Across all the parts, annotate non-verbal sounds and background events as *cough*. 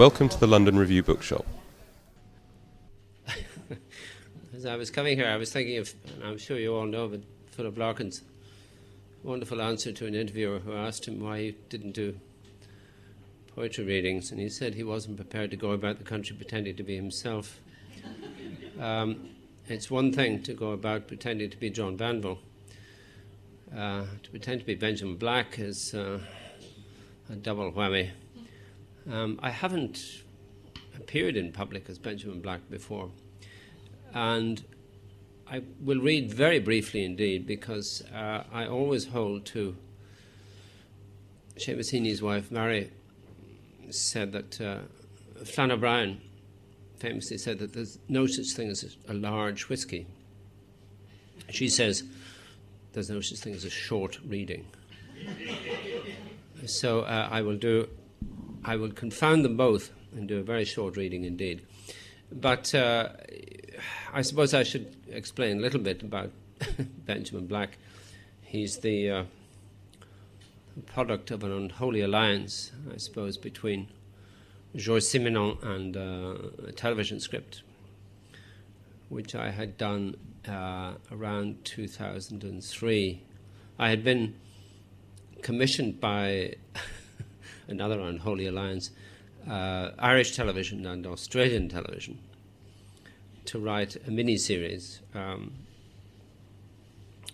Welcome to the London Review Bookshop. *laughs* As I was coming here, I was thinking of, and I'm sure you all know, but Philip Larkin's wonderful answer to an interviewer who asked him why he didn't do poetry readings, and he said he wasn't prepared to go about the country pretending to be himself. *laughs* Um, it's one thing to go about pretending to be John Banville. Uh, to pretend to be Benjamin Black is uh, a double whammy. Um, I haven't appeared in public as Benjamin Black before. And I will read very briefly indeed because uh, I always hold to Seamus Heaney's wife, Mary, said that uh, Flann O'Brien famously said that there's no such thing as a large whiskey. She says there's no such thing as a short reading. *laughs* so uh, I will do, I will confound them both and do a very short reading indeed. But uh, I suppose I should explain a little bit about *laughs* Benjamin Black. He's the uh, product of an unholy alliance, I suppose, between Georges Simenon and uh, a television script, which I had done uh, around 2003. I had been commissioned by *laughs* another unholy alliance, uh, Irish television and Australian television to write a mini series, um,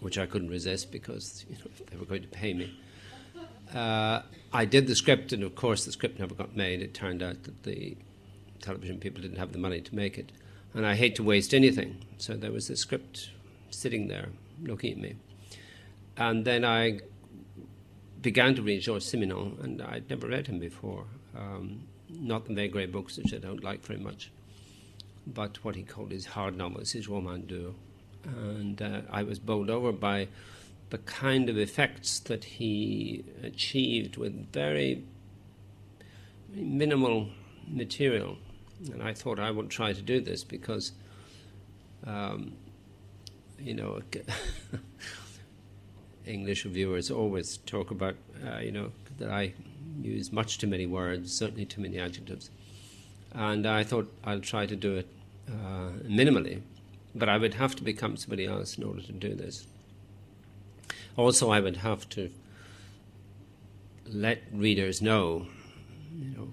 which I couldn't resist because you know, *laughs* they were going to pay me. Uh, I did the script, and of course, the script never got made. It turned out that the television people didn't have the money to make it, and I hate to waste anything. So there was the script sitting there looking at me, and then I began to read Georges Simenon, and I'd never read him before. Um, not the very great books, which I don't like very much but what he called his hard novels, his roman dur. And uh, I was bowled over by the kind of effects that he achieved with very, minimal material. And I thought I would try to do this because, um, you know, *laughs* English reviewers always talk about, uh, you know, that I use much too many words, certainly too many adjectives. And I thought I'll try to do it uh, minimally, but I would have to become somebody else in order to do this. Also, I would have to let readers know, you know,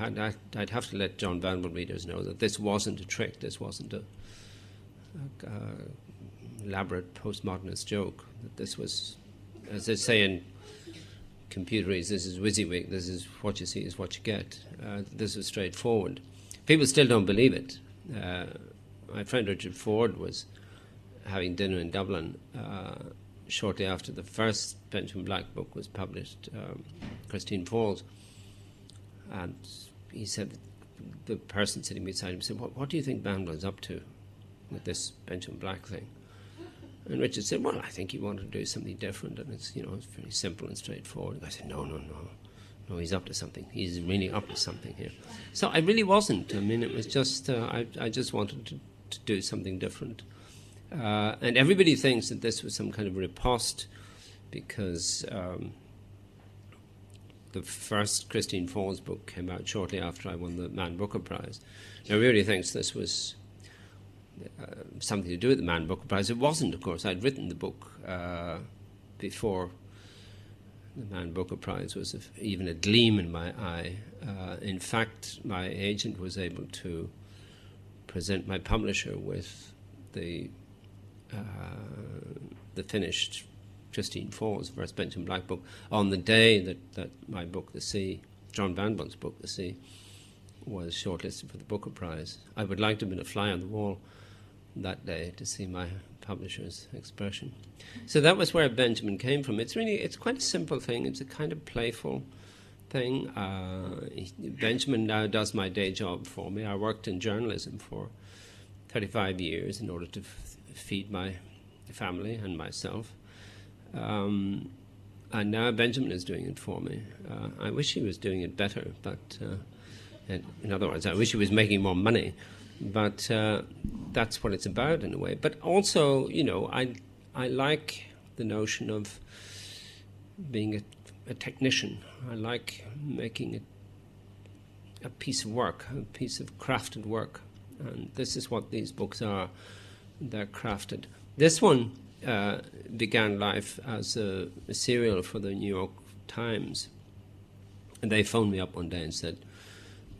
I'd, I'd have to let John Banville readers know that this wasn't a trick, this wasn't a, a, a elaborate postmodernist joke, that this was, as they say in computeries, this is WYSIWYG, this is what you see is what you get. Uh, this was straightforward. People still don't believe it uh, my friend Richard Ford was having dinner in Dublin uh, shortly after the first Benjamin Black book was published, um, Christine Falls, and he said the person sitting beside him said, "What, what do you think Banville's up to with this Benjamin Black thing?" And Richard said, "Well, I think he wanted to do something different, and it's you know it's very simple and straightforward." And I said, "No, no, no." no, he's up to something. He's really up to something here. So I really wasn't. I mean, it was just uh, I, I just wanted to, to do something different. Uh, and everybody thinks that this was some kind of riposte because um, the first Christine Falls book came out shortly after I won the Man Booker Prize. Now, Everybody thinks this was something to do with the Man Booker Prize. It wasn't, of course. I'd written the book uh, before the Man Booker Prize was even a gleam in my eye. Uh, in fact, my agent was able to present my publisher with the uh, the finished Christine Falls first Benjamin Black book on the day that, that my book, The Sea, John Banville's book, The Sea, was shortlisted for the Booker Prize. I would like to have been a fly on the wall that day to see my publisher's expression. So that was where Benjamin came from. It's really, it's quite a simple thing. It's a kind of playful thing. Uh, Benjamin now does my day job for me. I worked in journalism for 35 years in order to f- feed my family and myself. Um, and now Benjamin is doing it for me. Uh, I wish he was doing it better, but uh, in other words, I wish he was making more money. But uh, that's what it's about in a way. But also, you know, I I like the notion of being a, a technician. I like making a piece of work, a piece of crafted work, and this is what these books are. They're crafted. This one uh, began life as a, a, serial for the New York Times. And they phoned me up one day and said,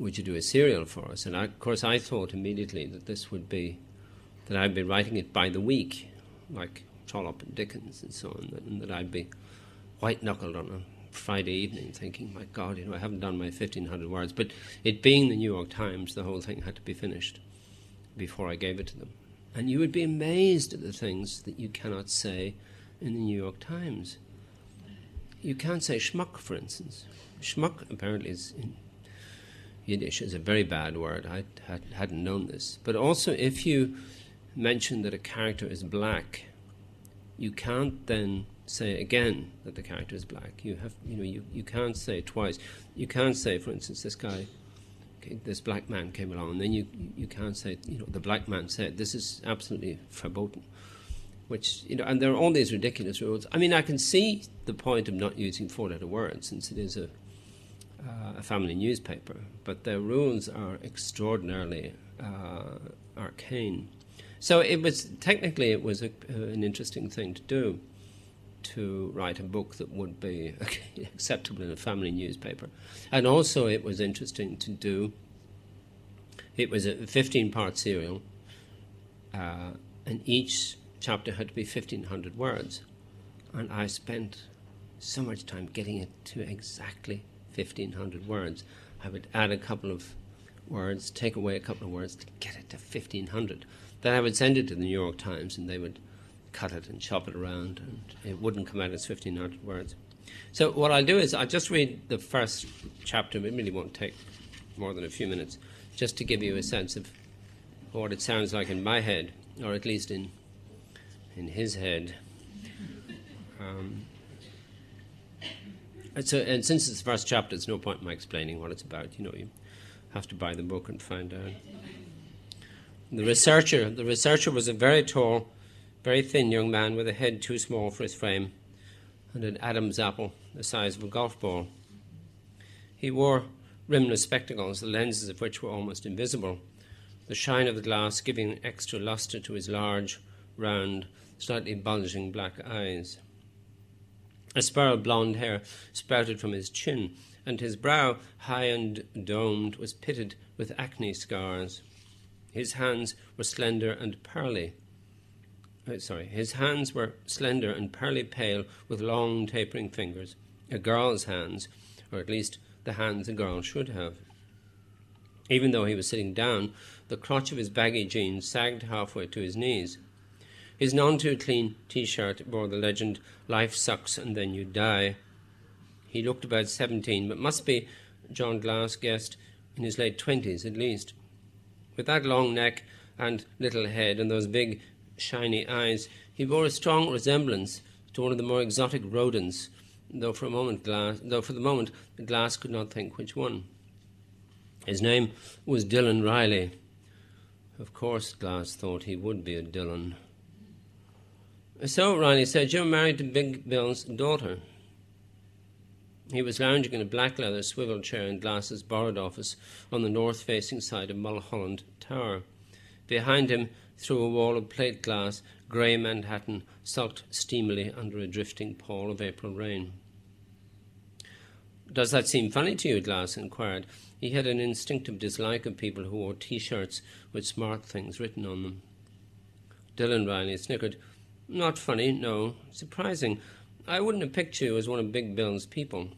Would you do a serial for us? And I, of course, I thought immediately that this would be, that I'd be writing it by the week, like Trollope and Dickens and so on, and that I'd be white knuckled on a Friday evening thinking, My God, you know, I haven't done my 1500 words. But it being the New York Times, the whole thing had to be finished before I gave it to them. And you would be amazed at the things that you cannot say in the New York Times. You can't say schmuck, for instance. Schmuck apparently is in Yiddish is a very bad word. I had, hadn't known this. But also, if you mention that a character is black, you can't then say again that the character is black. You have, you know, you, you can't say it twice. You can't say, for instance, this guy this black man came along, and then you you can't say you know the black man said this is absolutely verboten, which you know, and there are all these ridiculous rules. I mean, I can see the point of not using four-letter words since it is a uh, a family newspaper, but the rules are extraordinarily uh, arcane. So it was technically it was a, an interesting thing to do to write a book that would be *laughs* acceptable in a family newspaper. And also, it was interesting to do. It was a 15 part serial, uh, and each chapter had to be 1500 words. And I spent so much time getting it to exactly 1500 words. I would add a couple of words, take away a couple of words to get it to 1500. Then I would send it to the New York Times, and they would cut it and chop it around, and it wouldn't come out as 1,500 words. So what I'll do is I'll just read the first chapter. It really won't take more than a few minutes, just to give you a sense of what it sounds like in my head, or at least in in his head. Um, and, so, and since it's the first chapter, there's no point in my explaining what it's about. You know, you have to buy the book and find out. The researcher, the researcher was a very tall, very thin young man with a head too small for his frame and an Adam's apple the size of a golf ball. He wore rimless spectacles, the lenses of which were almost invisible, the shine of the glass giving extra lustre to his large, round, slightly bulging black eyes. A spiral blonde hair sprouted from his chin, and his brow, high and domed, was pitted with acne scars. His hands were slender and pearly, uh, sorry, his hands were slender and pearly pale with long tapering fingers, a girl's hands, or at least the hands a girl should have. Even though he was sitting down, the crotch of his baggy jeans sagged halfway to his knees. His none too clean t shirt bore the legend, Life sucks and then you die. He looked about seventeen, but must be, John Glass guessed, in his late twenties at least. With that long neck and little head and those big shiny eyes, he bore a strong resemblance to one of the more exotic rodents, though for a moment Glass, though for the moment Glass could not think which one. His name was Dylan Riley. Of course, Glass thought he would be a Dylan. So Riley said, You're married to Big Bill's daughter. He was lounging in a black leather swivel chair in Glass's borrowed office on the north facing side of Mulholland Tower. Behind him, through a wall of plate glass, grey Manhattan sulked steamily under a drifting pall of April rain. Does that seem funny to you? Glass inquired. He had an instinctive dislike of people who wore t shirts with smart things written on them. Dylan Riley snickered. Not funny, no. Surprising. I wouldn't have picked you as one of Big Bill's people.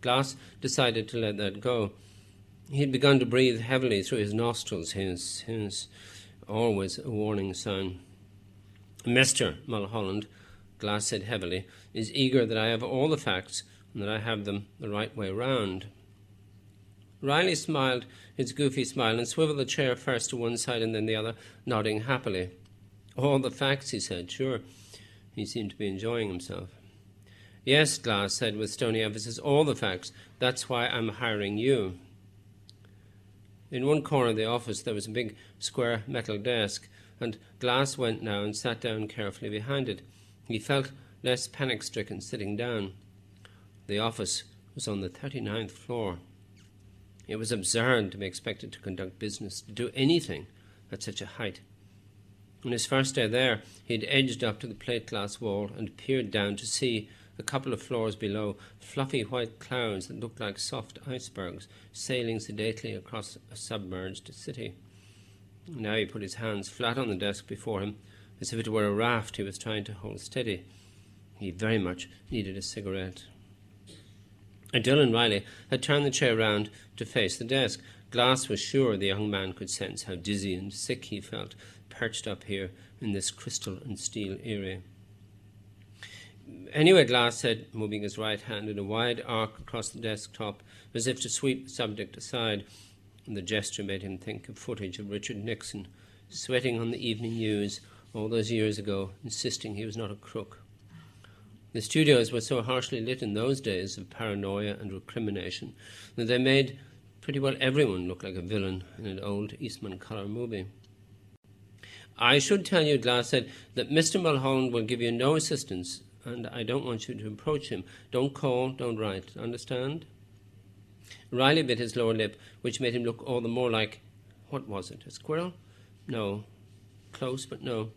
Glass decided to let that go. He had begun to breathe heavily through his nostrils, his, his always a warning sign. Mr. Mulholland, Glass said heavily, is eager that I have all the facts and that I have them the right way round. Riley smiled his goofy smile and swiveled the chair first to one side and then the other, nodding happily. All the facts, he said, sure. He seemed to be enjoying himself. Yes, Glass said with stony emphasis, all the facts. That's why I'm hiring you. In one corner of the office there was a big square metal desk, and Glass went now and sat down carefully behind it. He felt less panic stricken sitting down. The office was on the 39th floor. It was absurd to be expected to conduct business, to do anything at such a height. On his first day there, he had edged up to the plate glass wall and peered down to see, a couple of floors below, fluffy white clouds that looked like soft icebergs sailing sedately across a submerged city. Now he put his hands flat on the desk before him, as if it were a raft he was trying to hold steady. He very much needed a cigarette. Dylan Riley had turned the chair round to face the desk. Glass was sure the young man could sense how dizzy and sick he felt, perched up here in this crystal and steel eyrie. Anyway, Glass said, moving his right hand in a wide arc across the desktop, as if to sweep the subject aside. And the gesture made him think of footage of Richard Nixon sweating on the evening news all those years ago, insisting he was not a crook. The studios were so harshly lit in those days of paranoia and recrimination that they made pretty well everyone look like a villain in an old Eastman colour movie. I should tell you, Glass said, that Mr. Mulholland will give you no assistance, and I don't want you to approach him. Don't call, don't write. Understand? Riley bit his lower lip, which made him look all the more like what was it? A squirrel? No. Close, but no.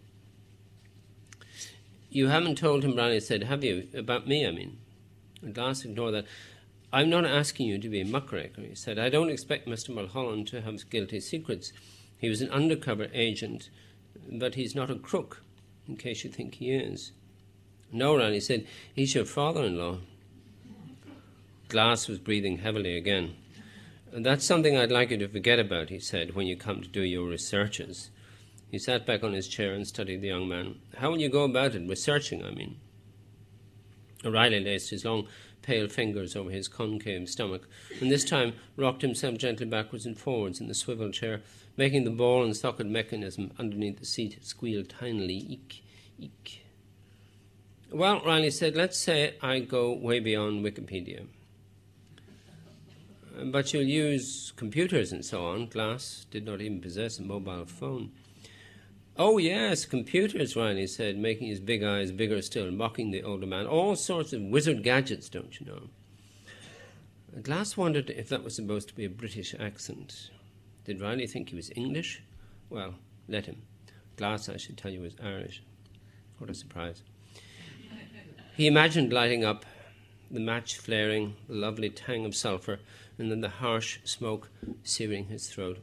You haven't told him, Riley said, have you? About me, I mean. Glass ignored that. I'm not asking you to be a muckraker, he said. I don't expect Mr. Mulholland to have guilty secrets. He was an undercover agent, but he's not a crook, in case you think he is. No, Riley said, he's your father in law. Glass was breathing heavily again. That's something I'd like you to forget about, he said, when you come to do your researches. He sat back on his chair and studied the young man. How will you go about it? Researching, I mean. O'Reilly laced his long, pale fingers over his concave stomach, and this time rocked himself gently backwards and forwards in the swivel chair, making the ball and socket mechanism underneath the seat squeal tinily. Eek, eek. Well, Riley said, let's say I go way beyond Wikipedia. But you'll use computers and so on. Glass did not even possess a mobile phone. Oh, yes, computers, Riley said, making his big eyes bigger still, mocking the older man. All sorts of wizard gadgets, don't you know? Glass wondered if that was supposed to be a British accent. Did Riley think he was English? Well, let him. Glass, I should tell you, was Irish. What a surprise. He imagined lighting up, the match flaring, the lovely tang of sulphur, and then the harsh smoke searing his throat.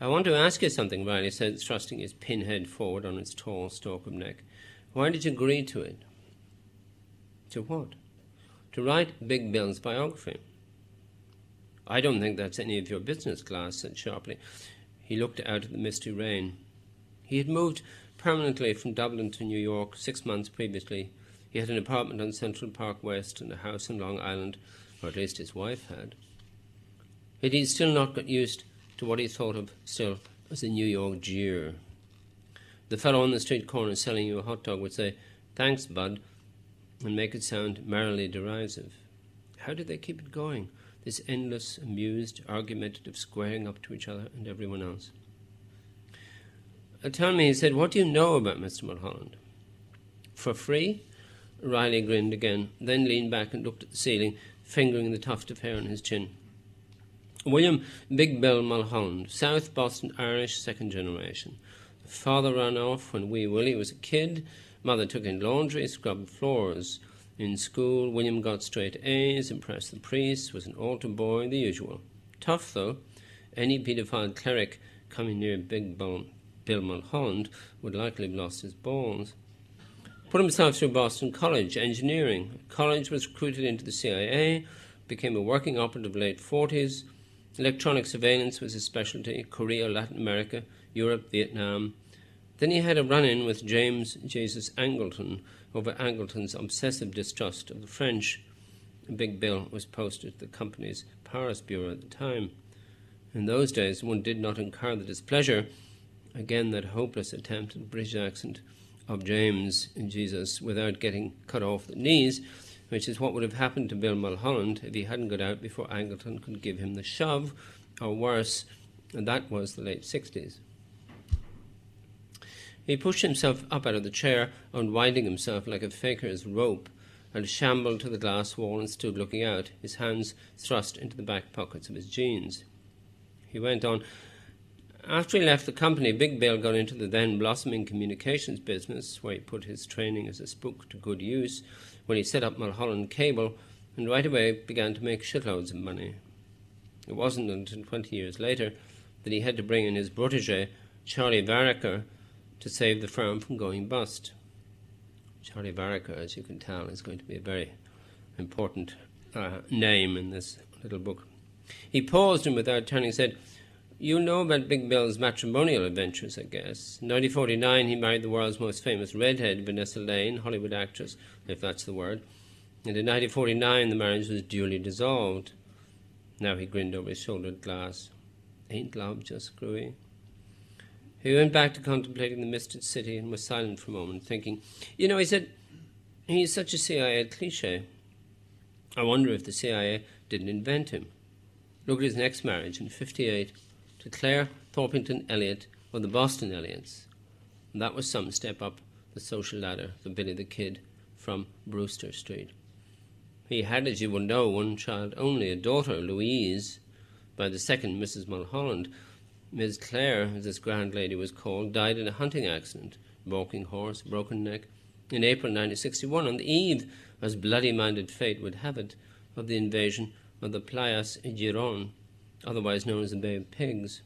I want to ask you something, Riley said, thrusting his pinhead forward on its tall stalk of neck. Why did you agree to it? To what? To write Big Bill's biography. I don't think that's any of your business, Glass said sharply. He looked out at the misty rain. He had moved permanently from Dublin to New York six months previously. He had an apartment on Central Park West and a house in Long Island, or at least his wife had. But he'd still not got used to what he thought of still as a New York Jew. The fellow on the street corner selling you a hot dog would say, Thanks, bud, and make it sound merrily derisive. How did they keep it going? This endless, amused, argumentative squaring up to each other and everyone else. Uh, tell me, he said, what do you know about Mr. Mulholland? For free? Riley grinned again, then leaned back and looked at the ceiling, fingering the tuft of hair on his chin. William Big Bill Mulholland, South Boston Irish, second generation. Father ran off when wee Willie was a kid. Mother took in laundry, scrubbed floors. In school, William got straight A's, impressed the priest, was an altar boy, the usual. Tough, though. Any paedophile cleric coming near Big Bill, Bill Mulholland would likely have lost his balls. Put himself through Boston College, engineering. College was recruited into the CIA, became a working operative late 40s, Electronic surveillance was his specialty Korea, Latin America, Europe, Vietnam. Then he had a run in with James Jesus Angleton over Angleton's obsessive distrust of the French. A big bill was posted at the company's Paris bureau at the time. In those days, one did not incur the displeasure, again, that hopeless attempt at British accent of James Jesus without getting cut off the knees, which is what would have happened to Bill Mulholland if he hadn't got out before Angleton could give him the shove, or worse, and that was the late 60s. He pushed himself up out of the chair, unwinding himself like a faker's rope, and shambled to the glass wall and stood looking out, his hands thrust into the back pockets of his jeans. He went on, after he left the company, Big Bill got into the then blossoming communications business, where he put his training as a spook to good use when he set up Mulholland Cable and right away began to make shitloads of money. It wasn't until 20 years later that he had to bring in his protege, Charlie Varicker, to save the firm from going bust. Charlie Varicker, as you can tell, is going to be a very important uh, name in this little book. He paused and, without turning, said, you know about Big Bill's matrimonial adventures, I guess. In 1949, he married the world's most famous redhead, Vanessa Lane, Hollywood actress, if that's the word. And in 1949, the marriage was duly dissolved. Now he grinned over his shoulder at glass. Ain't love just screwy? He went back to contemplating the misted city and was silent for a moment, thinking, You know, he said, he's such a CIA cliche. I wonder if the CIA didn't invent him. Look at his next marriage in 58 Claire Thorpington Elliott of the Boston Elliots. And that was some step up the social ladder for Billy the Kid from Brewster Street. He had, as you will know, one child only, a daughter, Louise, by the second Mrs. Mulholland. Miss Claire, as this grand lady was called, died in a hunting accident, balking horse, broken neck, in April 1961, on the eve, as bloody minded fate would have it, of the invasion of the Playas Giron otherwise known as the Bay of Pigs.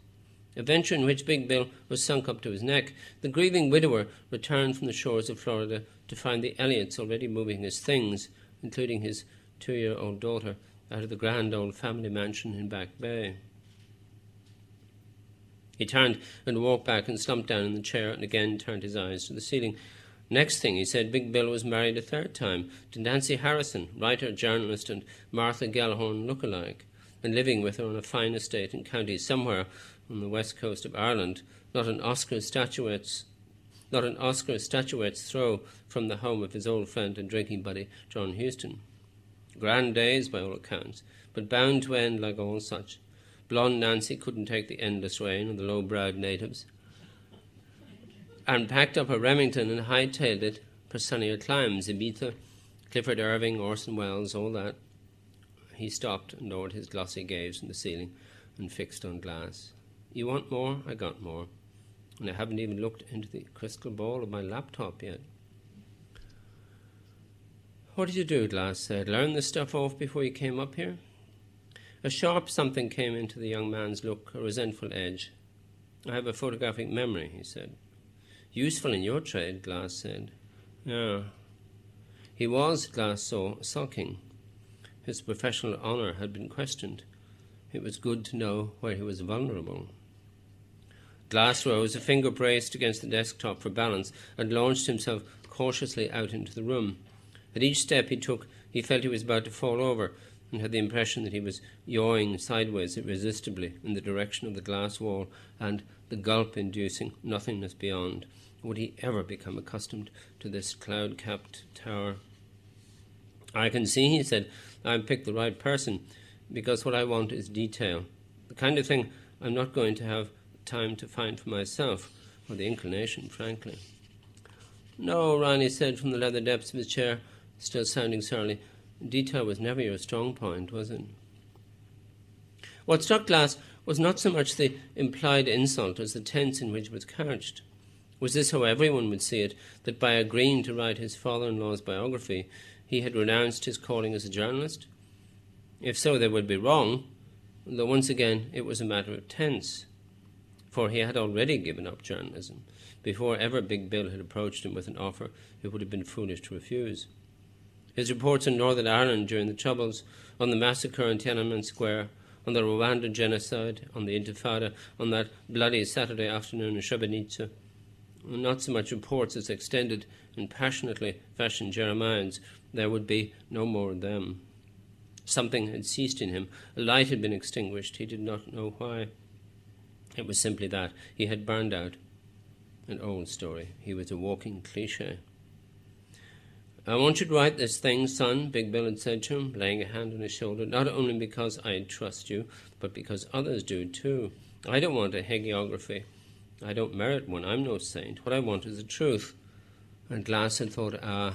A venture in which Big Bill was sunk up to his neck, the grieving widower returned from the shores of Florida to find the Elliots already moving his things, including his two year old daughter, out of the grand old family mansion in Back Bay. He turned and walked back and slumped down in the chair and again turned his eyes to the ceiling. Next thing, he said Big Bill was married a third time to Nancy Harrison, writer, journalist, and Martha Gellhorn look-alike and living with her on a fine estate in county somewhere on the west coast of Ireland, not an Oscar statuette's not an Oscar statuette's throw from the home of his old friend and drinking buddy John Huston. Grand days by all accounts, but bound to end like all such. Blonde Nancy couldn't take the endless rain of the low browed natives, and packed up her Remington and hightailed it for sunnier climes, Ibiza, Clifford Irving, Orson Welles, all that. He stopped and lowered his glossy gaze from the ceiling and fixed on glass. You want more? I got more. And I haven't even looked into the crystal ball of my laptop yet. What did you do? Glass said. Learn this stuff off before you came up here? A sharp something came into the young man's look, a resentful edge. I have a photographic memory, he said. Useful in your trade, Glass said. Yeah. He was, Glass saw, sulking. His professional honour had been questioned. It was good to know where he was vulnerable. Glass rose, a finger braced against the desktop for balance, and launched himself cautiously out into the room. At each step he took, he felt he was about to fall over, and had the impression that he was yawing sideways irresistibly in the direction of the glass wall and the gulp inducing nothingness beyond. Would he ever become accustomed to this cloud capped tower? I can see, he said, I've picked the right person because what I want is detail. The kind of thing I'm not going to have time to find for myself, or the inclination, frankly. No, Ronnie said from the leather depths of his chair, still sounding surly. Detail was never your strong point, was it? What struck Glass was not so much the implied insult as the tense in which it was couched. Was this how everyone would see it, that by agreeing to write his father in law's biography, he had renounced his calling as a journalist? If so, they would be wrong, though once again it was a matter of tense, for he had already given up journalism. Before ever Big Bill had approached him with an offer it would have been foolish to refuse. His reports on Northern Ireland during the Troubles, on the massacre in Tiananmen Square, on the Rwanda genocide, on the Intifada, on that bloody Saturday afternoon in Srebrenica, not so much reports as extended and passionately fashioned Jeremiads, there would be no more of them. Something had ceased in him. A light had been extinguished. He did not know why. It was simply that. He had burned out. An old story. He was a walking cliche. I want you to write this thing, son, Big Bill had said to him, laying a hand on his shoulder, not only because I trust you, but because others do too. I don't want a hagiography. I don't merit one. I'm no saint. What I want is the truth. And Glass had thought, ah,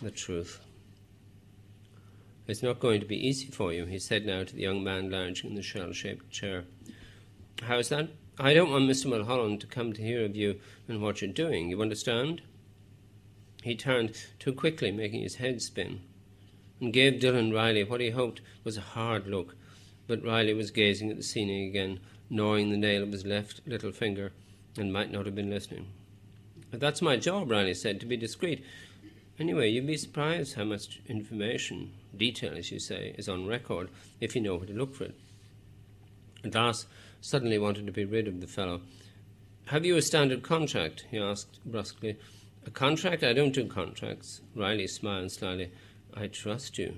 the truth. It's not going to be easy for you, he said now to the young man lounging in the shell shaped chair. How's that? I don't want Mr. Mulholland to come to hear of you and what you're doing. You understand? He turned too quickly, making his head spin, and gave Dylan Riley what he hoped was a hard look. But Riley was gazing at the ceiling again, gnawing the nail of his left little finger, and might not have been listening. That's my job, Riley said, to be discreet. Anyway, you'd be surprised how much information, detail, as you say, is on record if you know where to look for it. Das suddenly wanted to be rid of the fellow. Have you a standard contract? he asked brusquely. A contract? I don't do contracts. Riley smiled slyly. I trust you.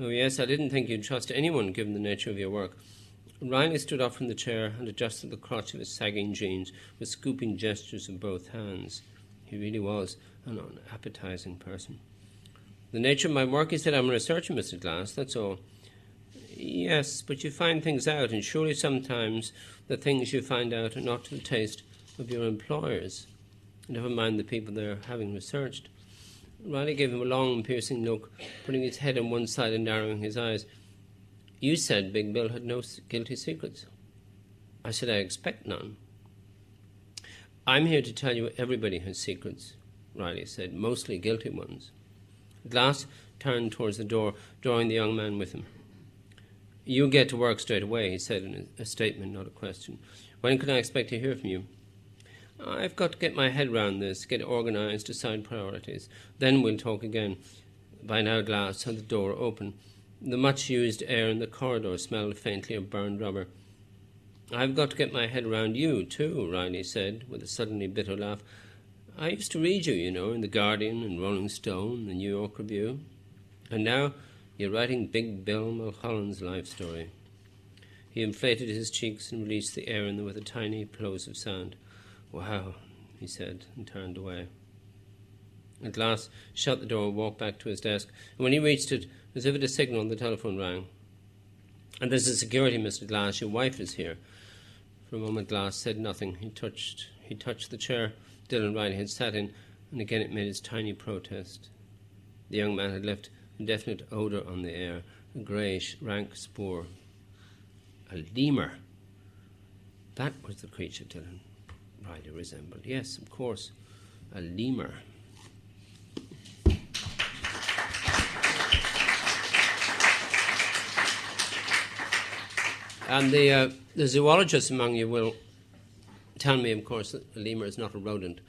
Oh, yes, I didn't think you'd trust anyone given the nature of your work. Riley stood up from the chair and adjusted the crotch of his sagging jeans with scooping gestures of both hands. He really was an unappetizing person. The nature of my work, he said, I'm a researcher, Mr. Glass, that's all. Yes, but you find things out, and surely sometimes the things you find out are not to the taste of your employers. Never mind the people they're having researched. Riley gave him a long, piercing look, putting his head on one side and narrowing his eyes. You said Big Bill had no guilty secrets. I said I expect none. I'm here to tell you everybody has secrets. Riley said, mostly guilty ones. Glass turned towards the door, drawing the young man with him. You'll get to work straight away, he said in a statement, not a question. When can I expect to hear from you? I've got to get my head round this, get organised, decide priorities. Then we'll talk again. By now, Glass had the door open. The much used air in the corridor smelled faintly of burned rubber. I've got to get my head round you, too, Riley said, with a suddenly bitter laugh. I used to read you, you know, in The Guardian and Rolling Stone, the New York Review. And now you're writing Big Bill Mulholland's life story. He inflated his cheeks and released the air in them with a tiny plosive sound. Wow, he said, and turned away. At last, shut the door and walked back to his desk. And when he reached it, as if at a signal, the telephone rang. And there's a security, Mr. Glass. Your wife is here. For a moment, Glass said nothing. He touched. He touched the chair Dylan Riley had sat in, and again it made its tiny protest. The young man had left a definite odour on the air, a greyish, rank spore. A lemur. That was the creature Dylan Riley resembled. Yes, of course, a lemur. And the, uh, the zoologists among you will tell me, of course, that a lemur is not a rodent,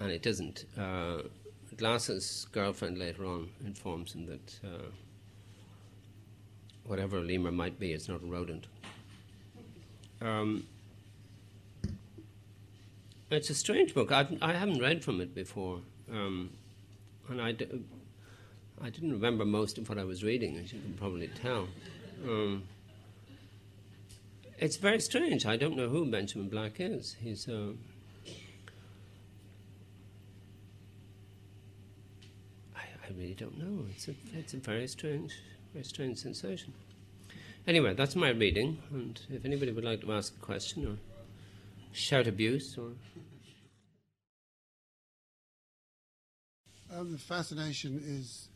and it isn't. Uh, Glass's girlfriend later on informs him that uh, whatever a lemur might be, it's not a rodent. Um, it's a strange book. I've, I have not read from it before, um, and I d- I didn't remember most of what I was reading, as you can probably tell. Um, it's very strange. I don't know who Benjamin Black is. He's. Uh, I, I really don't know. It's a, it's a very strange, very strange sensation. Anyway, that's my reading, and if anybody would like to ask a question or shout abuse or. Um, the fascination is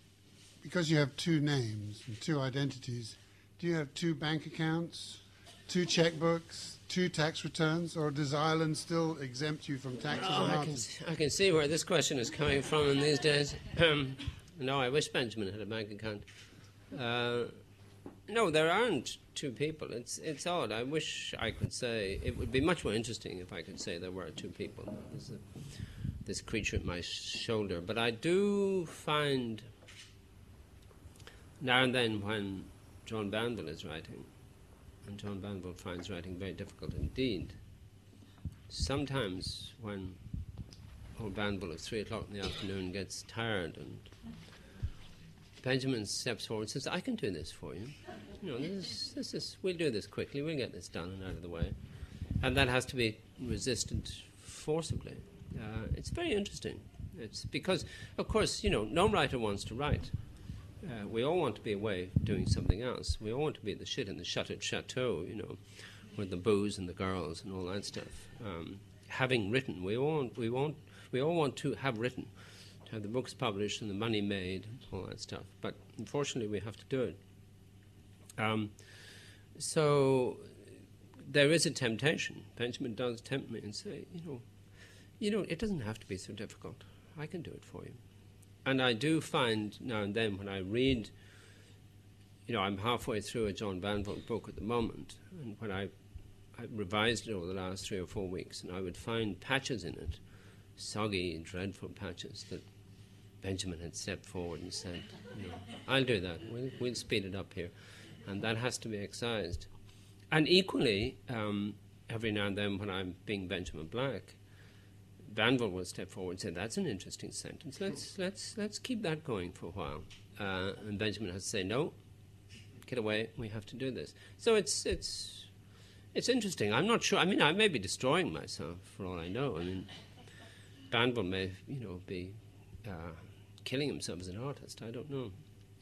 because you have two names and two identities. Do you have two bank accounts? Two checkbooks, two tax returns, or does Ireland still exempt you from taxes oh, I, can, I can see where this question is coming from in these days. Um, no, I wish Benjamin had a bank account. Uh, no, there aren't two people. It's it's odd. I wish I could say it would be much more interesting if I could say there were two people. There's a, this creature at my shoulder, but I do find now and then when John Banville is writing and John Banville finds writing very difficult indeed. sometimes when old Banville at three o'clock in the afternoon gets tired and Benjamin steps forward and says, I can do this for you. You know, this, this is, we'll do this quickly, we'll get this done and out of the way. And that has to be resisted forcibly. Uh, it's very interesting. It's because, of course, you know, no writer wants to write. Uh, we all want to be away doing something else. We all want to be at the shit in the shuttered chateau, you know, with the booze and the girls and all that stuff. Um, having written, we all want, we want, we all want to have written to have the books published and the money made, and all that stuff. But unfortunately, we have to do it. Um, so there is a temptation. Benjamin does tempt me and say, you know, you know, it doesn't have to be so difficult. I can do it for you. And I do find now and then when I read, you know, I'm halfway through a John Banville book at the moment, and when I, I revised it over the last three or four weeks, and I would find patches in it, soggy, dreadful patches that Benjamin had stepped forward and said, you know, I'll do that. We'll, we'll speed it up here. And that has to be excised. And equally, um, every now and then when I'm being Benjamin Black, Banville will step forward and say, "That's an interesting sentence. Let's let's let's keep that going for a while." Uh, and Benjamin has to say, "No, get away. We have to do this." So it's it's it's interesting. I'm not sure. I mean, I may be destroying myself for all I know. I mean, Banville may you know be uh, killing himself as an artist. I don't know.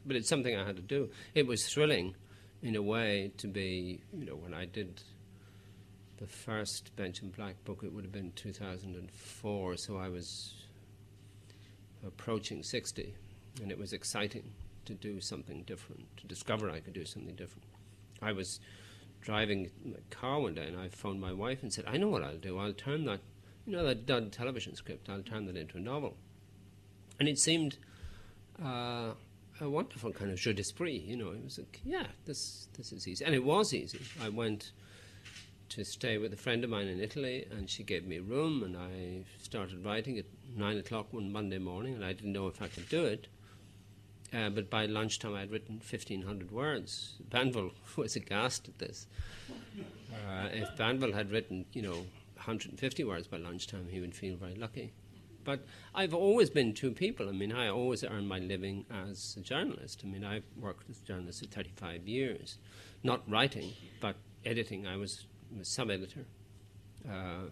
But it's something I had to do. It was thrilling in a way to be, you know, when I did the first Benjamin Black book, it would have been 2004, so I was approaching 60, and it was exciting to do something different, to discover I could do something different. I was driving my car one day, and I phoned my wife and said, I know what I'll do. I'll turn that, you know, that dud television script, I'll turn that into a novel. And it seemed uh, a wonderful kind of jeu d'esprit, you know. It was like, yeah, this this is easy, and it was easy. I went to stay with a friend of mine in Italy, and she gave me a room, and I started writing at nine o'clock one Monday morning, and I didn't know if I could do it. Uh, but by lunchtime, I had written 1,500 words. Banville *laughs* was aghast at this. Uh, if Banville had written, you know, 150 words by lunchtime, he would feel very lucky. But I've always been two people. I mean, I always earned my living as a journalist. I mean, I've worked as a journalist for 35 years, not writing, but editing. I was, sub editor, uh,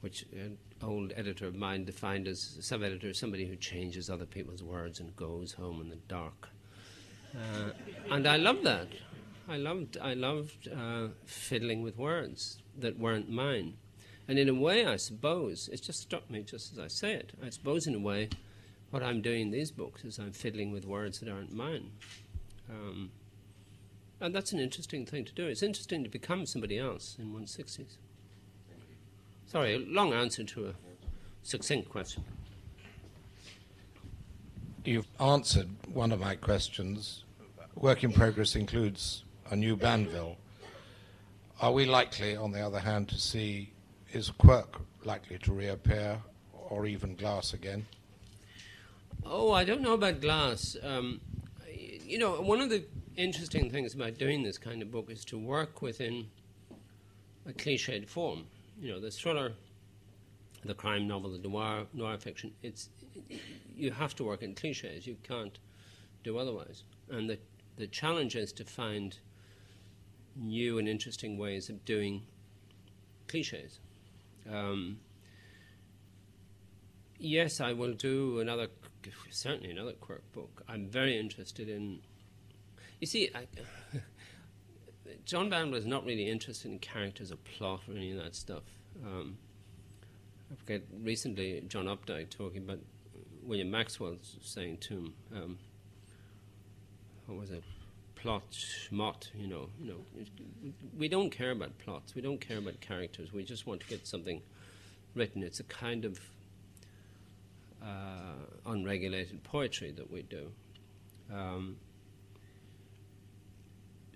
which an old editor of mine defined as sub editor somebody who changes other people's words and goes home in the dark. Uh, and I loved that. I loved, I loved uh, fiddling with words that weren't mine. And in a way, I suppose, it just struck me just as I say it. I suppose, in a way, what I'm doing in these books is I'm fiddling with words that aren't mine. Um, and that's an interesting thing to do. It's interesting to become somebody else in one's 60s. Sorry, a long answer to a succinct question. You've answered one of my questions. Work in progress includes a new Banville. Are we likely, on the other hand, to see is Quirk likely to reappear or even Glass again? Oh, I don't know about Glass. Um, you know, one of the interesting things about doing this kind of book is to work within a cliched form. You know, the thriller, the crime novel, the noir, noir fiction, it's, you have to work in cliches. You can't do otherwise. And the, the challenge is to find new and interesting ways of doing cliches. Um, yes, I will do another, certainly another Quirk book. I'm very interested in. You see, I, John Banville was not really interested in characters or plot or any of that stuff. Um, I forget recently John Updike talking about William Maxwell saying to him, um, what was it? plot schmott, you know, you know, we don't care about plots. We don't care about characters. We just want to get something written. It's a kind of uh, unregulated poetry that we do. Um,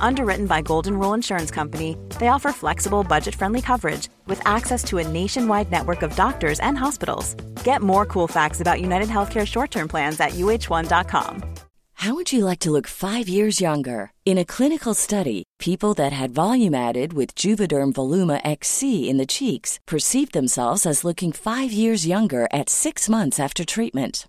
Underwritten by Golden Rule Insurance Company, they offer flexible, budget friendly coverage with access to a nationwide network of doctors and hospitals. Get more cool facts about United Healthcare short term plans at uhone.com. How would you like to look five years younger? In a clinical study, people that had volume added with Juvederm Voluma XC in the cheeks perceived themselves as looking five years younger at six months after treatment.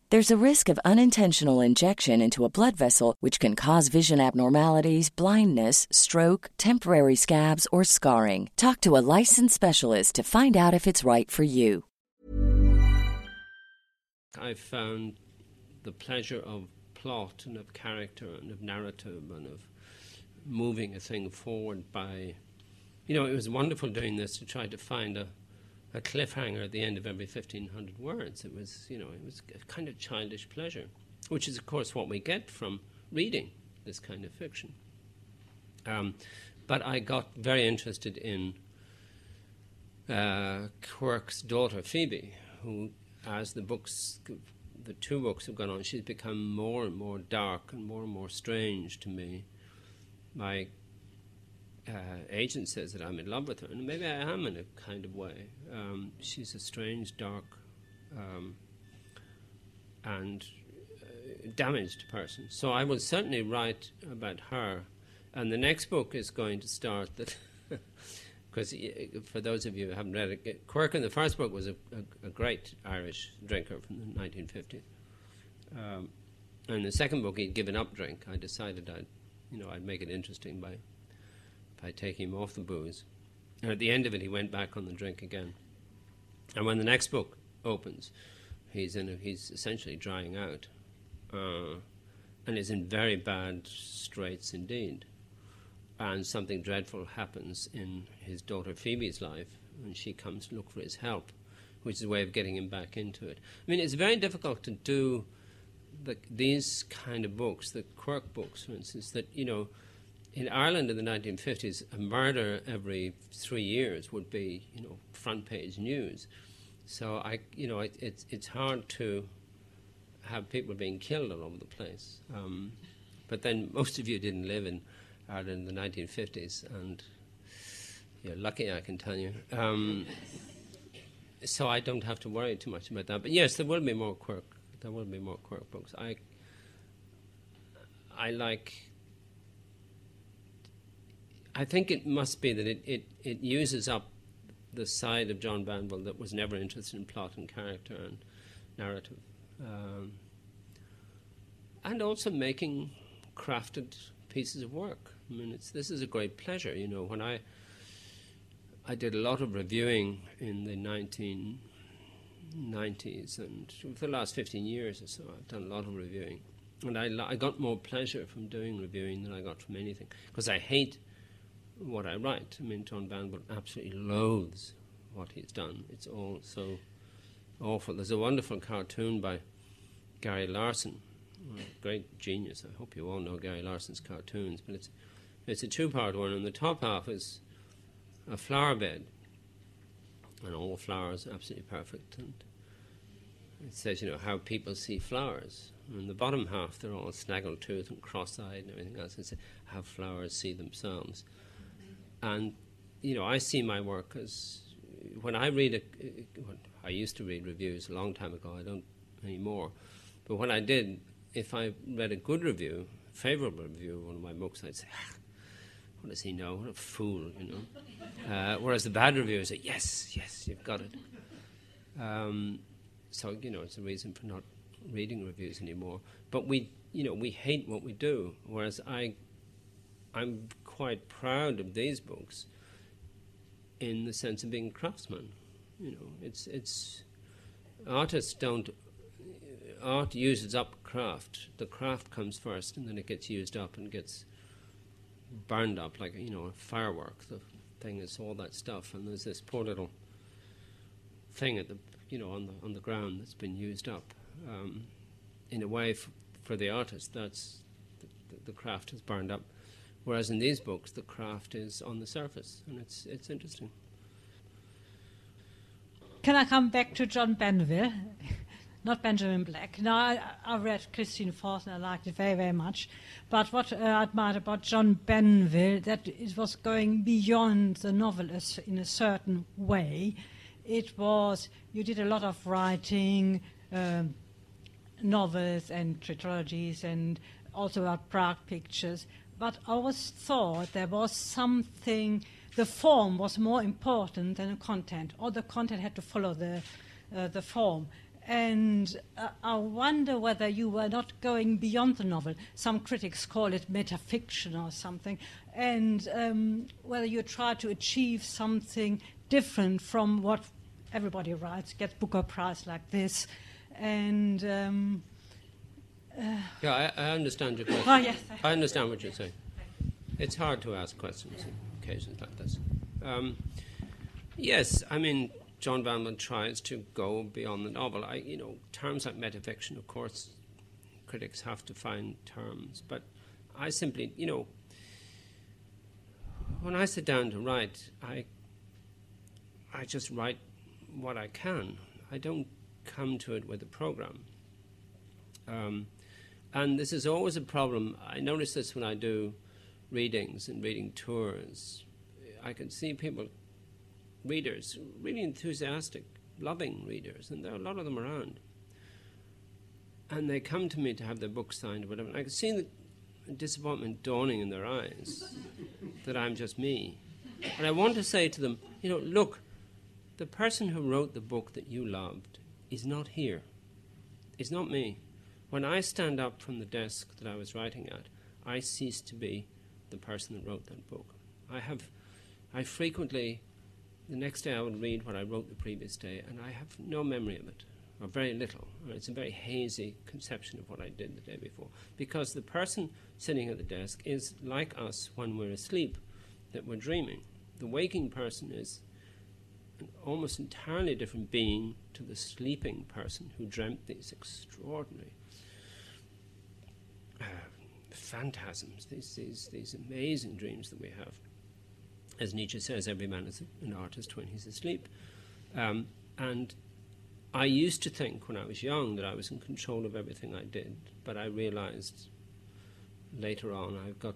There's a risk of unintentional injection into a blood vessel, which can cause vision abnormalities, blindness, stroke, temporary scabs, or scarring. Talk to a licensed specialist to find out if it's right for you. I've found the pleasure of plot and of character and of narrative and of moving a thing forward by, you know, it was wonderful doing this to try to find a, a cliffhanger at the end of every 1500 words. It was, you know, it was a kind of childish pleasure, which is, of course, what we get from reading this kind of fiction. Um, but I got very interested in uh, Quirke's daughter, Phoebe, who as the books, the two books have gone on, she's become more and more dark and more and more strange to me. My uh, agent says that I'm in love with her, and maybe I am in a kind of way. Um, she's a strange, dark, um, and uh, damaged person. So I will certainly write about her. And the next book is going to start that. *laughs* because for those of you who haven't read it, Quirke in the first book was a, a, a great Irish drinker from the 1950s. Um, and the second book, he'd given up drink. I decided I'd, you know, I'd make it interesting by, by taking him off the booze. And at the end of it, he went back on the drink again. And when the next book opens, he's in a, he's essentially drying out, uh, and is in very bad straits indeed and something dreadful happens in his daughter Phoebe's life, and she comes to look for his help, which is a way of getting him back into it. I mean, it's very difficult to do the, these kind of books, the Quirke books, for instance, that, you know, in Ireland in the 1950s, a murder every three years would be, you know, front page news. So I, you know, it, it's it's hard to have people being killed all over the place. Um, but then *laughs* most of you didn't live in Ireland in the 1950s, and you're lucky, I can tell you. Um, so I don't have to worry too much about that. But yes, there will be more Quirke. There will be more Quirke books. I I like. I think it must be that it, it, it uses up the side of John Banville that was never interested in plot and character and narrative. Um, and also making crafted pieces of work. I mean, this is a great pleasure. You know, when I I did a lot of reviewing in the 1990s, and for the last 15 years or so, I've done a lot of reviewing. And I, I got more pleasure from doing reviewing than I got from anything, because I hate what I write. I mean, John Banville absolutely loathes what he's done. It's all so awful. There's a wonderful cartoon by Gary Larson, a great genius. I hope you all know Gary Larson's cartoons, but it's it's a two-part one, and the top half is a flower bed, and all flowers absolutely perfect. And it says, you know, how people see flowers. And the bottom half, they're all snaggletooth and cross-eyed and everything else. It's how flowers see themselves. And you know, I see my work as when I read a. I used to read reviews a long time ago. I don't anymore. But when I did, if I read a good review, favorable review of one of my books, I'd say, ah, what does he know? What a fool, you know. *laughs* Uh, whereas the bad reviewers say, yes, yes, you've got it. Um, so, you know, it's a reason for not reading reviews anymore. But we, you know, we hate what we do. Whereas I, I'm quite proud of these books in the sense of being craftsmen. You know, it's it's artists don't art uses up craft. The craft comes first, and then it gets used up and gets burned up like you know a firework. The thing is all that stuff, and there's this poor little thing at the you know on the on the ground that's been used up. Um, in a way, f- for the artist, that's the, the craft is burned up. Whereas in these books, the craft is on the surface, and it's it's interesting. Can I come back to John Banville? *laughs* Not Benjamin Black. Now, I, I read Christine Falls and I liked it very, very much. But what uh, I admired about John Banville, that it was going beyond the novelist in a certain way. It was, you did a lot of writing, um, novels and trilogies, and also about Prague pictures. But I always thought there was something, the form was more important than the content, or the content had to follow the, uh, the form. And uh, I wonder whether you were not going beyond the novel. Some critics call it metafiction or something. And um, whether you try to achieve something different from what everybody writes, gets Booker Prize like this. And. Um, uh, yeah, I, I, understand your question. Oh, yes. I understand what you're saying. It's hard to ask questions on occasions like this. Um, yes, I mean, John Banville tries to go beyond the novel. I, you know, terms like metafiction, of course, critics have to find terms, but I simply, you know, when I sit down to write, I, I just write what I can. I don't come to it with a program. Um, and this is always a problem. I notice this when I do readings and reading tours. I can see people readers, really enthusiastic, loving readers, and there are a lot of them around. And they come to me to have their book signed or whatever. And I can see the disappointment dawning in their eyes *laughs* that I'm just me. And I want to say to them, you know, look, the person who wrote the book that you loved is not here. It's not me. When I stand up from the desk that I was writing at, I cease to be the person that wrote that book. I have, I frequently the next day I would read what I wrote the previous day, and I have no memory of it, or very little. It's a very hazy conception of what I did the day before. Because the person sitting at the desk is like us when we're asleep, that we're dreaming. The waking person is an almost entirely different being to the sleeping person who dreamt these extraordinary phantasms, these, these, these amazing dreams that we have as Nietzsche says, every man is an artist when he's asleep. Um, and I used to think when I was young that I was in control of everything I did, but I realized later on, I've got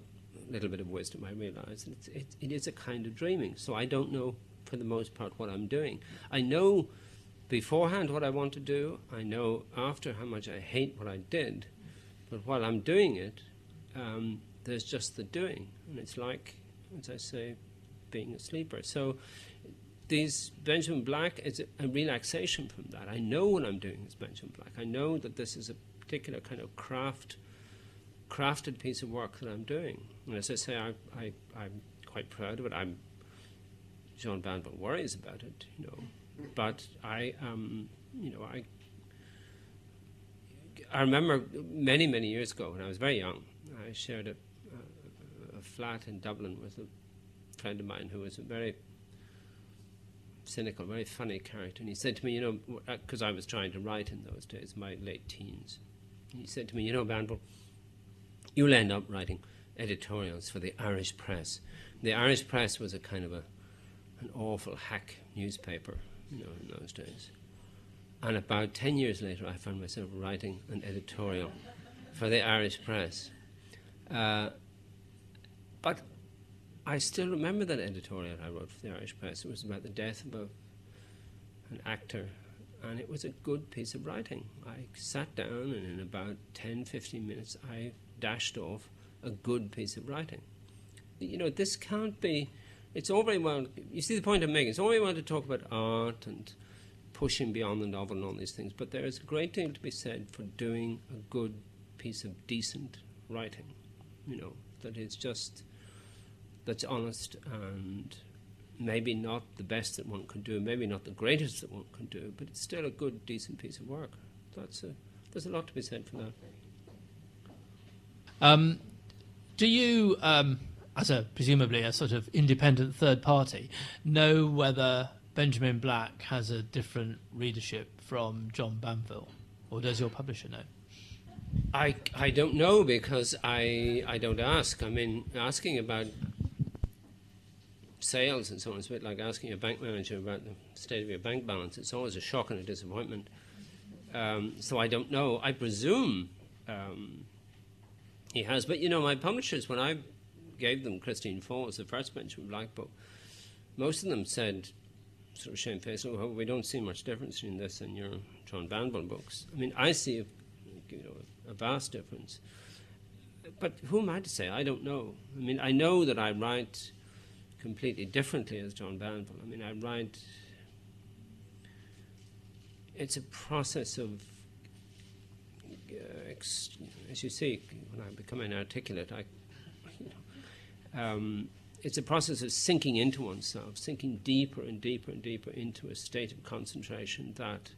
a little bit of wisdom, I realized that it, it is a kind of dreaming. So I don't know, for the most part, what I'm doing. I know beforehand what I want to do, I know after how much I hate what I did, but while I'm doing it, um, there's just the doing. And it's like, as I say, being a sleeper. So these Benjamin Black is a relaxation from that. I know what I'm doing as Benjamin Black. I know that this is a particular kind of craft, crafted piece of work that I'm doing. And as I say, I, I, I'm quite proud of it. I'm Jean worries about it, you know, but I, um, you know, I. I remember many, many years ago when I was very young, I shared a, a, a flat in Dublin with a friend of mine who was a very cynical, very funny character. And he said to me, you know, because uh, I was trying to write in those days, my late teens. He said to me, you know, Banville, you'll end up writing editorials for the Irish press. The Irish press was a kind of a, an awful hack newspaper, you know, in those days. And about 10 years later, I found myself writing an editorial for the Irish press. Uh, but I still remember that editorial I wrote for the Irish Press. It was about the death of a, an actor, and it was a good piece of writing. I sat down, and in about 10, 15 minutes, I dashed off a good piece of writing. You know, this can't be. It's all very well. You see the point I'm making. It's all very well to talk about art and pushing beyond the novel and all these things, but there is a great deal to be said for doing a good piece of decent writing. You know, that is just that's honest and maybe not the best that one could do, maybe not the greatest that one can do, but it's still a good, decent piece of work. That's a, there's a lot to be said for that. Um, do you, um, as a presumably a sort of independent third party, know whether Benjamin Black has a different readership from John Banville, or does your publisher know? I, I don't know because I I don't ask. I mean, asking about sales and so on is a bit like asking a bank manager about the state of your bank balance. It's always a shock and a disappointment. Um, so I don't know. I presume um, he has. But you know, my publishers, when I gave them Christine Falls, the first Benjamin Black book, most of them said, sort of shamefaced, oh, we don't see much difference between this and your John Banville books. I mean, I see, you know, a vast difference. But who am I to say? I don't know. I mean, I know that I write completely differently as John Banville. I mean, I write. It's a process of, uh, ex- as you see, when I become inarticulate, I, you know, um, it's a process of sinking into oneself, sinking deeper and deeper and deeper into a state of concentration that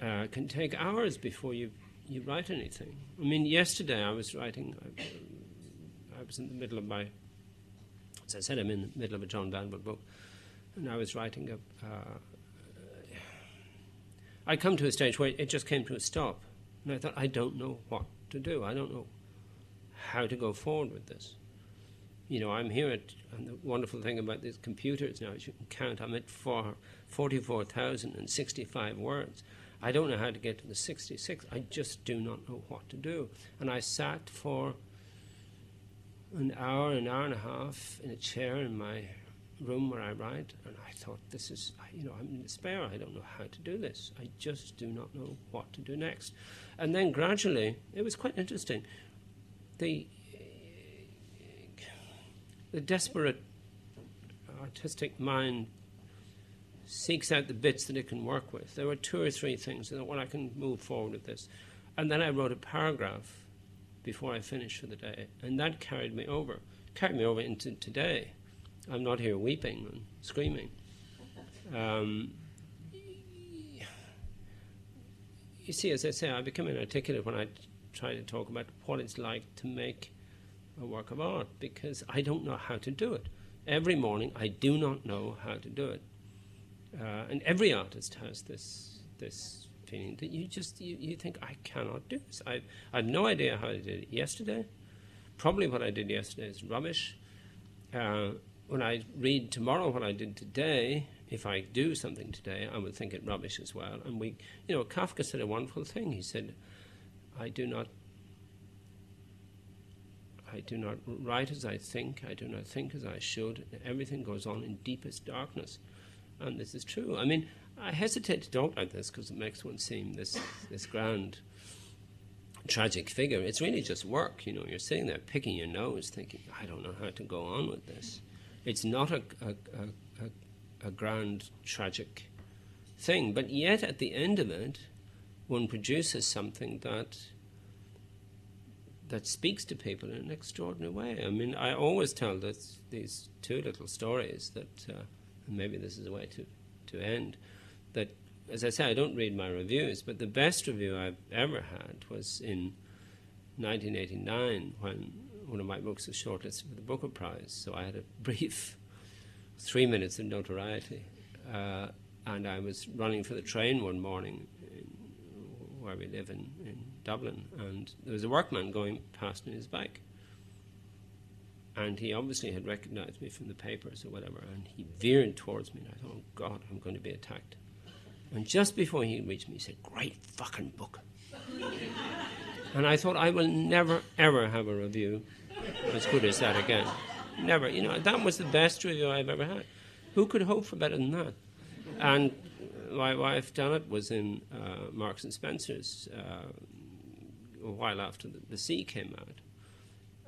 uh, can take hours before you you write anything. I mean, yesterday I was writing. I, I was in the middle of my as I said, I'm in the middle of a John Banville book, and I was writing a. Uh, I come to a stage where it just came to a stop, and I thought, I don't know what to do. I don't know how to go forward with this. You know, I'm here at, and the wonderful thing about these computers now is you can count. I'm at four, 44,065 words. I don't know how to get to the 66. I just do not know what to do. And I sat for an hour, an hour and a half in a chair in my room where I write, and I thought, this is, you know, I'm in despair. I don't know how to do this. I just do not know what to do next. And then gradually, it was quite interesting. The, the desperate artistic mind seeks out the bits that it can work with. There were two or three things that, well, I can move forward with this. And then I wrote a paragraph before I finished for the day. And that carried me over, carried me over into today. I'm not here weeping and screaming. Um, you see, as I say, I become inarticulate when I try to talk about what it's like to make a work of art because I don't know how to do it. Every morning, I do not know how to do it. Uh, and every artist has this, this feeling that you just you, you think I cannot do this. I I have no idea how I did it yesterday. Probably what I did yesterday is rubbish. Uh, when I read tomorrow what I did today, if I do something today, I would think it rubbish as well. And we, you know, Kafka said a wonderful thing. He said, "I do not." I do not write as I think. I do not think as I should. Everything goes on in deepest darkness. And this is true. I mean, I hesitate to talk like this because it makes one seem this, this grand, tragic figure. It's really just work. You know, you're sitting there picking your nose, thinking, I don't know how to go on with this. It's not a, a, a, a grand, tragic thing. But yet, at the end of it, one produces something that that speaks to people in an extraordinary way. I mean, I always tell this, these two little stories that, uh, maybe this is a way to, to end, that, as I say, I don't read my reviews, but the best review I've ever had was in 1989 when one of my books was shortlisted for the Booker Prize. So I had a *laughs* brief three minutes of notoriety. Uh, and I was running for the train one morning where we live in, in Dublin, and there was a workman going past in his bike. And he obviously had recognized me from the papers or whatever, and he veered towards me, and I thought, oh God, I'm going to be attacked. And just before he reached me, he said, Great fucking book. *laughs* and I thought, I will never, ever have a review as good as that again. Never. You know, that was the best review I've ever had. Who could hope for better than that? And my wife Janet was in uh, Marks and Spencer's uh, a while after the, the, Sea came out,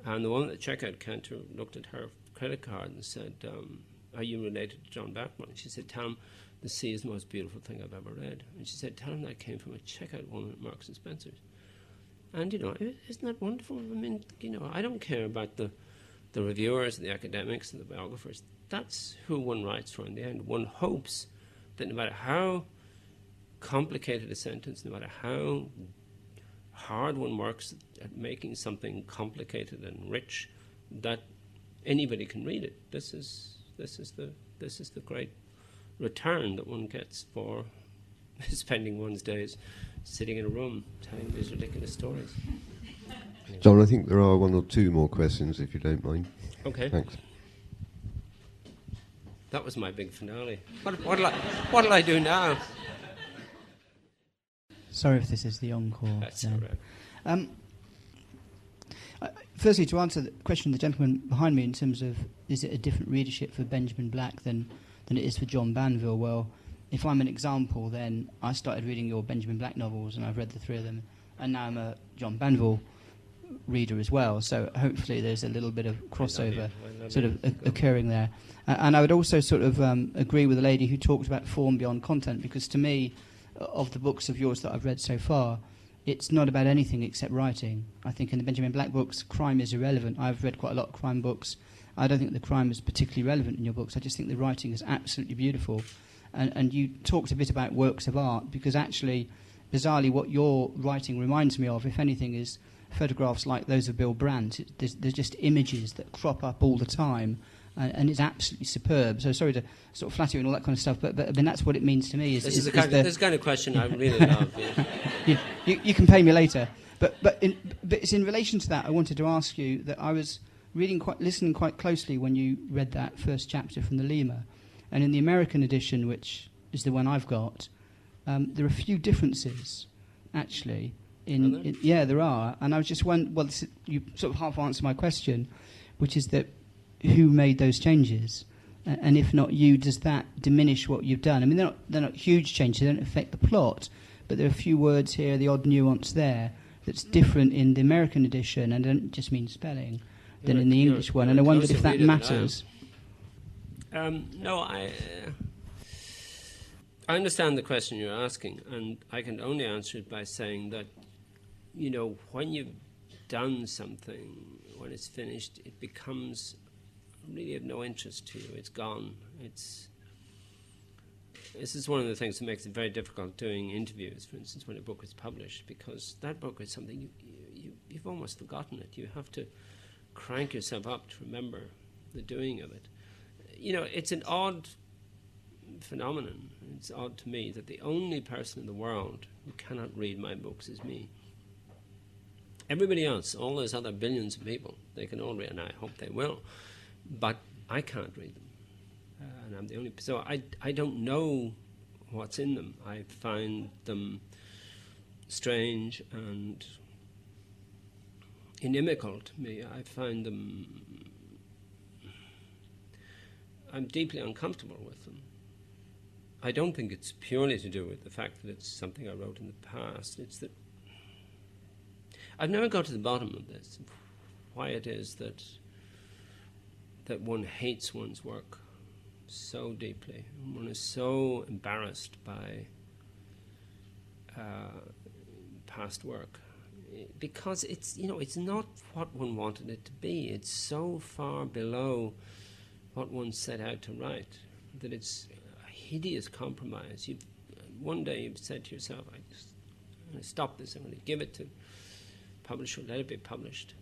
and the woman at the checkout counter looked at her credit card and said, um, "Are you related to John Banville?" She said, Tell him the sea is the most beautiful thing I've ever read. And she said, Tell him that came from a checkout woman at Marks and Spencer's. And, you know, isn't that wonderful? I mean, you know, I don't care about the the reviewers, and the academics, and the biographers. That's who one writes for in the end. One hopes that no matter how complicated a sentence, no matter how hard one works at making something complicated and rich, that anybody can read it. This is this is the this is the great return that one gets for *laughs* spending one's days sitting in a room telling these ridiculous stories. *laughs* John, I think there are one or two more questions, if you don't mind. Okay. Thanks. That was my big finale. What, what'll, I, what'll I do now? Sorry if this is the encore. That's all right. Um, uh, firstly, to answer the question of the gentleman behind me in terms of is it a different readership for Benjamin Black than, than it is for John Banville? Well, if I'm an example, then I started reading your Benjamin Black novels and I've read the three of them, and now I'm a John Banville reader as well. So hopefully there's a little bit of crossover sort of o- occurring there. Uh, and I would also sort of um, agree with the lady who talked about form beyond content because to me, of the books of yours that I've read so far, it's not about anything except writing. I think in the Benjamin Black books, crime is irrelevant. I've read quite a lot of crime books. I don't think the crime is particularly relevant in your books. I just think the writing is absolutely beautiful. And, and you talked a bit about works of art because actually, bizarrely, what your writing reminds me of, if anything, is photographs like those of Bill Brandt. There's, there's just images that crop up all the time. And it's absolutely superb. So sorry to sort of flatter you and all that kind of stuff, but, but I mean that's what it means to me. Is, This is, is, the is kind, the- of, this kind of question I really love. Yeah. *laughs* you, you, you can pay me later. But but, in, but it's in relation to that I wanted to ask you that I was reading quite listening quite closely when you read that first chapter from the Lemur, and in the American edition, which is the one I've got, um, there are a few differences actually. In, in yeah, there are, and I was just wondering. Well, this, you sort of half answered my question, which is that who made those changes, and if not you, does that diminish what you've done? I mean, they're not they're not huge changes; they don't affect the plot, but there are a few words here, the odd nuance there that's different in the American edition, and I don't just mean spelling, than You're in the English one. And I wondered if that I matters. Um, no, I. Uh, I understand the question you're asking, and I can only answer it by saying that, you know, when you've done something, when it's finished, it becomes really of no interest to you. It's gone. It's. This is one of the things that makes it very difficult doing interviews, for instance, when a book is published, because that book is something you, you, you've almost forgotten it. You have to crank yourself up to remember the doing of it you know, it's an odd phenomenon. It's odd to me that the only person in the world who cannot read my books is me. Everybody else, all those other billions of people, they can all read, and I hope they will, but I can't read them. Uh, and I'm the only. So I, I don't know what's in them. I find them strange and inimical to me. I find them I'm deeply uncomfortable with them. I don't think it's purely to do with the fact that it's something I wrote in the past. It's that I've never got to the bottom of this, why it is that that one hates one's work so deeply. One is so embarrassed by uh, past work because it's you know it's not what one wanted it to be. It's so far below what one set out to write, that it's a hideous compromise. You've, one day you've said to yourself, I just, I'm going to stop this, I'm going to give it to publisher, let it be published.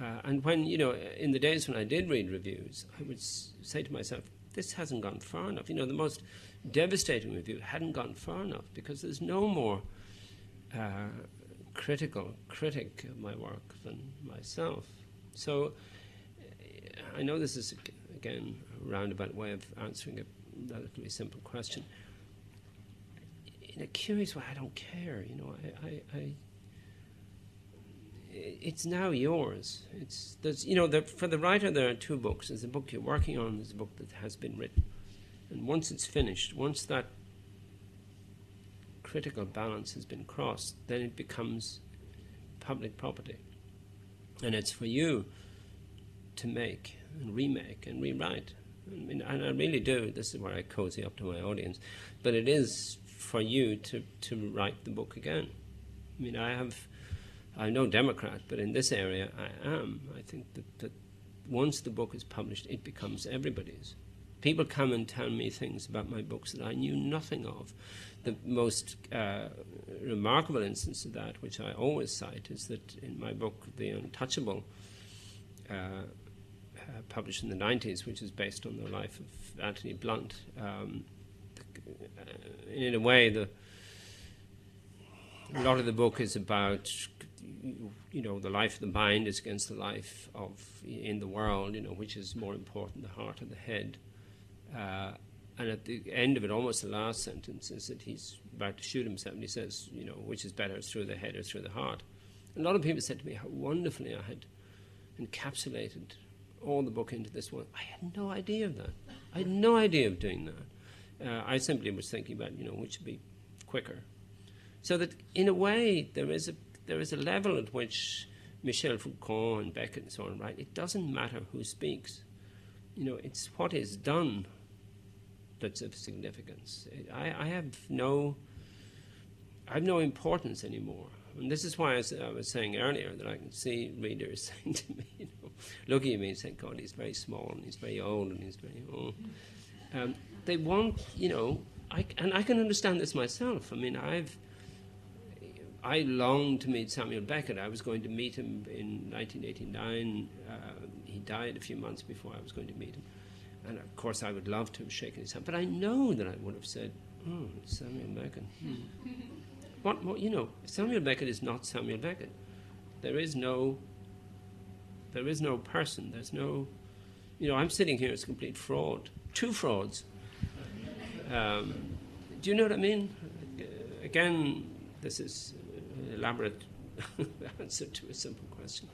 Uh, and when, you know, in the days when I did read reviews, I would s- say to myself, this hasn't gone far enough. You know, the most devastating review hadn't gone far enough because there's no more uh, critical critic of my work than myself. So I know this is again a roundabout way of answering a relatively simple question. In a curious way, I don't care. You know, I, I, I it's now yours. It's there's you know the, for the writer there are two books. There's a book you're working on. There's a book that has been written, and once it's finished, once that critical balance has been crossed, then it becomes public property, and it's for you to make and remake and rewrite. I mean, and I really do. This is where I cozy up to my audience, but it is for you to, to write the book again. I mean, I have, I'm no Democrat, but in this area I am. I think that, that once the book is published, it becomes everybody's. People come and tell me things about my books that I knew nothing of. The most uh, remarkable instance of that, which I always cite, is that in my book, The Untouchable, uh, uh, published in the 90s, which is based on the life of Anthony Blunt, um, in a way, the a lot of the book is about you know the life of the mind is against the life of in the world you know which is more important the heart or the head. Uh, and at the end of it almost the last sentence is that he's about to shoot himself and he says you know which is better through the head or through the heart. And a lot of people said to me how wonderfully I had encapsulated all the book into this one I had no idea of that. I had no idea of doing that. Uh, I simply was thinking about you know which would be quicker. So that in a way there is a there is a level at which Michel Foucault and Beckett and so on right. It doesn't matter who speaks. You know, it's what is done that's of significance. I, I have no I have no importance anymore. And this is why, as I was saying earlier, that I can see readers *laughs* saying to me, you know, looking at me and saying, God, he's very small and he's very old and he's very old. Um, they want, you know, I, and I can understand this myself. I mean, I've I longed to meet Samuel Beckett. I was going to meet him in 1989. Uh, he died a few months before I was going to meet him. And of course, I would love to have shaken his hand. But I know that I would have said, Oh, Samuel Beckett. Hmm. what, what, you know, Samuel Beckett is not Samuel Beckett. There is no, there is no person. There's no, you know, I'm sitting here as a complete fraud. Two frauds. Um, do you know what I mean? Again, this is elaborate *laughs* answer to a simple question.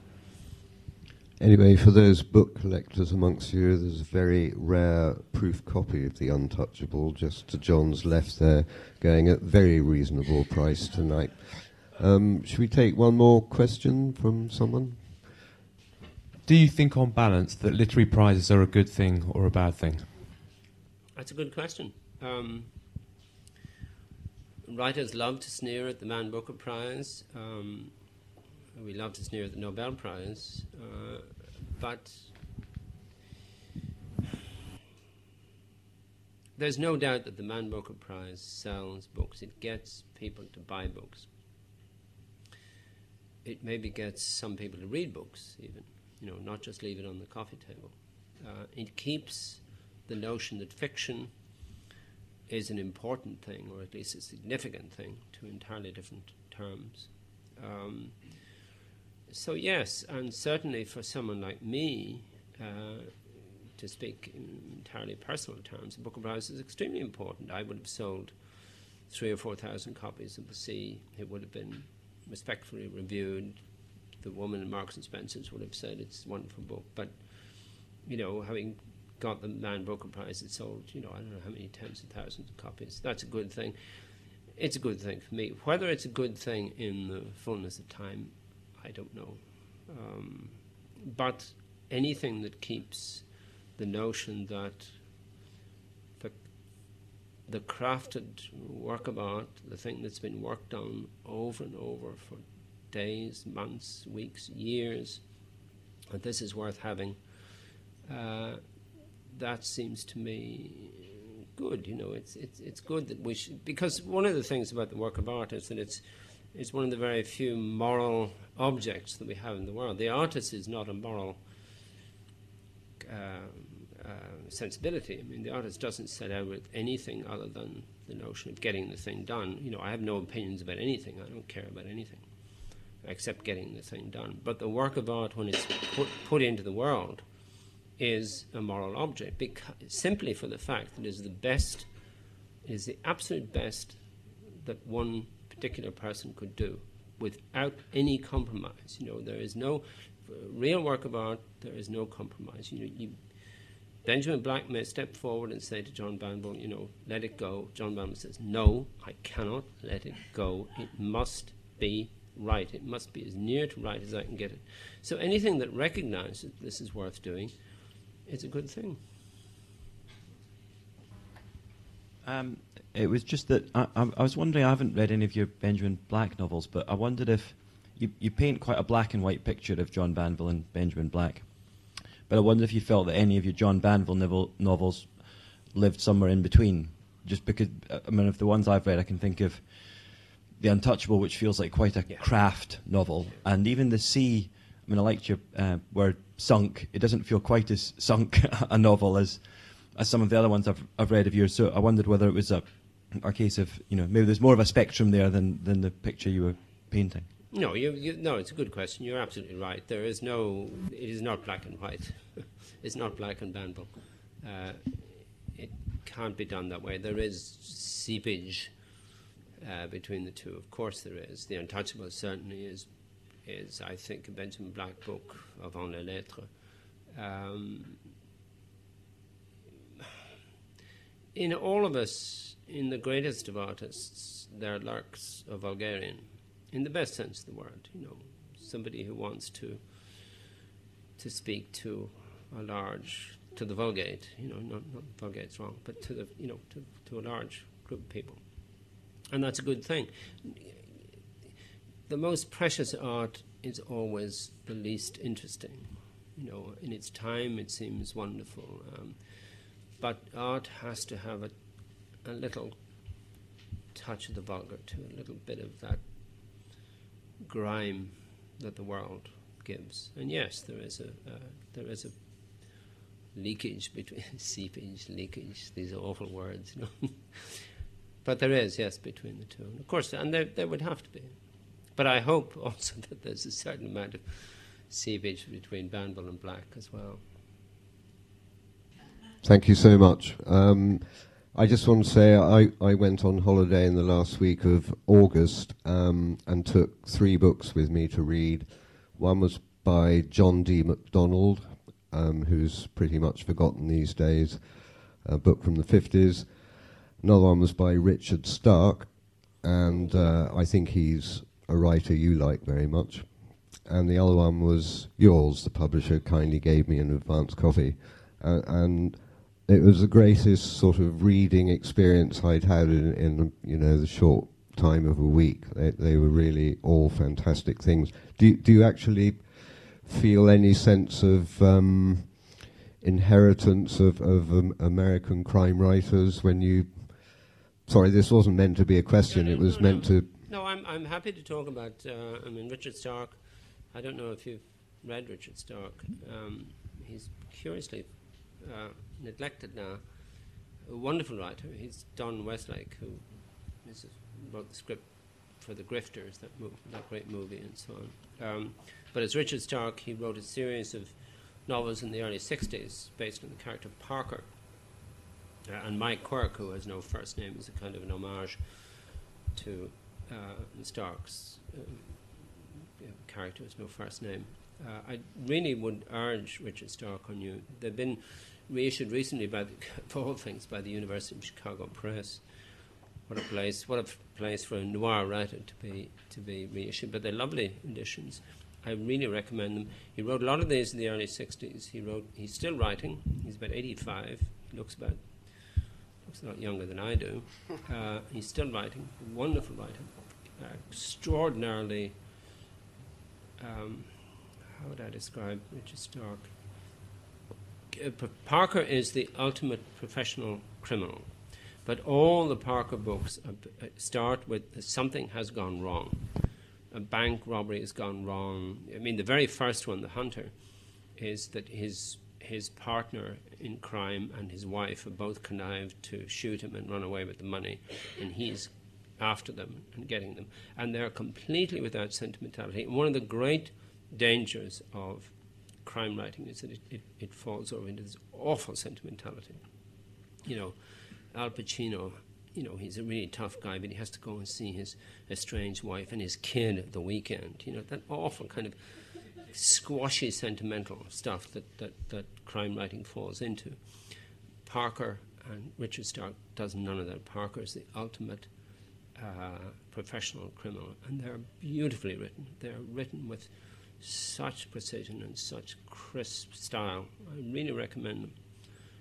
Anyway, for those book collectors amongst you, there's a very rare proof copy of The Untouchable just to John's left there, going at very reasonable price tonight. Um, should we take one more question from someone? Do you think, on balance, that literary prizes are a good thing or a bad thing? That's a good question. Um, writers love to sneer at the Man Booker Prize. Um, we love to sneer at the Nobel Prize, uh, but there's no doubt that the Man Booker Prize sells books. It gets people to buy books. It maybe gets some people to read books, even, you know, not just leave it on the coffee table. Uh, it keeps the notion that fiction is an important thing, or at least a significant thing, to entirely different terms. Um, so, yes, and certainly for someone like me, uh, to speak in entirely personal terms, the Booker Prize is extremely important. I would have sold three or four thousand copies of The Sea. It would have been respectfully reviewed. The woman in Marks and Spencer's would have said it's a wonderful book. But, you know, having got the Man Booker Prize, it sold, you know, I don't know how many tens of thousands of copies. That's a good thing. It's a good thing for me. Whether it's a good thing in the fullness of time, I don't know. Um, but anything that keeps the notion that the, the crafted work of art, the thing that's been worked on over and over for days, months, weeks, years, that this is worth having. Uh, that seems to me good. You know, it's it's it's good that we should because one of the things about the work of art is that it's it's one of the very few moral objects that we have in the world. The artist is not a moral uh, uh, sensibility. I mean, the artist doesn't set out with anything other than the notion of getting the thing done. You know, I have no opinions about anything. I don't care about anything except getting the thing done. But the work of art, when it's put, put into the world, is a moral object, because, simply for the fact that it is the best, it is the absolute best that one particular person could do without any compromise. You know, there is no real work of art. There is no compromise. You know, you, Benjamin Black may step forward and say to John Banville, you know, let it go. John Banville says, no, I cannot let it go. It must be right. It must be as near to right as I can get it. So anything that recognizes this is worth doing it's a good thing. Um, it was just that I, I, was wondering. I haven't read any of your Benjamin Black novels, but I wondered if you, you paint quite a black and white picture of John Banville and Benjamin Black. but I wonder if you felt that any of your John Banville novel, novels lived somewhere in between. Just because, I mean, of the ones I've read, I can think of The Untouchable, which feels like quite a Yeah. craft novel, and even The Sea. I mean, I liked your uh, word sunk. It doesn't feel quite as sunk *laughs* a novel as as some of the other ones I've I've read of yours. So I wondered whether it was a a case of you know maybe there's more of a spectrum there than than the picture you were painting. No, you, you, no, it's a good question. You're absolutely right. There is no, it is not black and white. *laughs* it's not black and Banville. Uh, it can't be done that way. There is seepage uh, between the two. Of course, there is. The Untouchable certainly is, is I think, a Benjamin Black book avant les lettres. Um, in all of us, in the greatest of artists, there lurks a vulgarian, in the best sense of the word. You know, somebody who wants to to speak to a large, to the vulgate. You know, not, not vulgate's wrong, but to the you know to, to a large group of people, and that's a good thing. The most precious art is always the least interesting. You know, in its time, it seems wonderful. Um, but art has to have a, a little touch of the vulgar to a little bit of that grime that the world gives. And yes, there is a uh, there is a leakage between *laughs* seepage, leakage. These are awful words, you know. *laughs* but there is, yes, between the two. And of course, and there there would have to be. But I hope *laughs* also that there's a certain amount of seepage between Banville and Black as well. Thank you so much. Um, I just want to say I, I went on holiday in the last week of August um, and took three books with me to read. One was by John D. MacDonald, um, who's pretty much forgotten these days, a book from the 50s. Another one was by Richard Stark, and uh, I think he's a writer you like very much. And the other one was yours, the publisher kindly gave me an advance copy. Uh, and it was the greatest sort of reading experience I'd had in, in you know the short time of a week. They, they were really all fantastic things. Do do you actually feel any sense of um, inheritance of, of um, American crime writers when you? Sorry, this wasn't meant to be a question. No, no, it was no, meant to. No, I'm I'm happy to talk about. Uh, I mean, Richard Stark. I don't know if you've read Richard Stark. Um, he's curiously uh, neglected now. A wonderful writer. He's Don Westlake, who is, wrote the script for The Grifters, that mo- that great movie, and so on. Um, but as Richard Stark, he wrote a series of novels in the early '60s based on the character Parker. Uh, and Mike Quirke, who has no first name, is a kind of an homage to Stark's uh, character has no first name. Uh, I really would urge Richard Stark on you. They've been reissued recently by, the, *laughs* for all things, by the University of Chicago Press. What a place! What a place for a noir writer to be to be reissued. But they're lovely editions. I really recommend them. He wrote a lot of these in the early '60s. He wrote. He's still writing. He's about 85. He looks about looks a lot younger than I do. *laughs* Uh, he's still writing. Wonderful writer. Uh, extraordinarily. Um, how would I describe Richard Stark? Uh, Parker is the ultimate professional criminal, but all the Parker books b- uh, start with something has gone wrong. A bank robbery has gone wrong. I mean, the very first one, The Hunter, is that his his partner in crime and his wife both connived to shoot him and run away with the money, and he's after them and getting them. And they're completely without sentimentality. And one of the great dangers of crime writing is that it, it, it falls over into this awful sentimentality. You know, Al Pacino, you know, he's a really tough guy, but he has to go and see his estranged wife and his kid at the weekend. You know, that awful kind of squashy sentimental stuff that, that, that crime writing falls into. Parker and Richard Stark does none of that. Parker is the ultimate uh, professional criminal, and they're beautifully written. They're written with such precision and such crisp style. I really recommend them.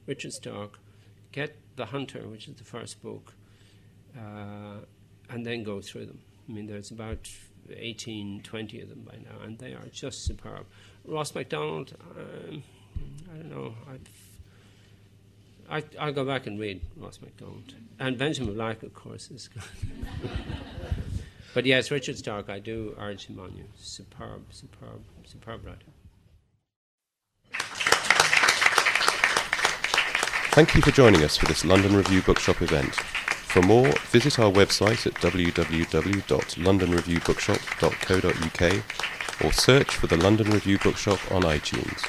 Richard Stark, get The Hunter, which is the first book, uh, and then go through them. I mean, there's about 18, 20 of them by now, and they are just superb. Ross MacDonald, um, I don't know. I'd, I, I'll go back and read Ross MacDonald. And Benjamin Black, of course, is good. *laughs* but yes, Richard Stark, I do urge him on you. Superb, superb, superb writer. Thank you for joining us for this London Review Bookshop event. For more, visit our website at www.londonreviewbookshop.co.uk or search for the London Review Bookshop on iTunes.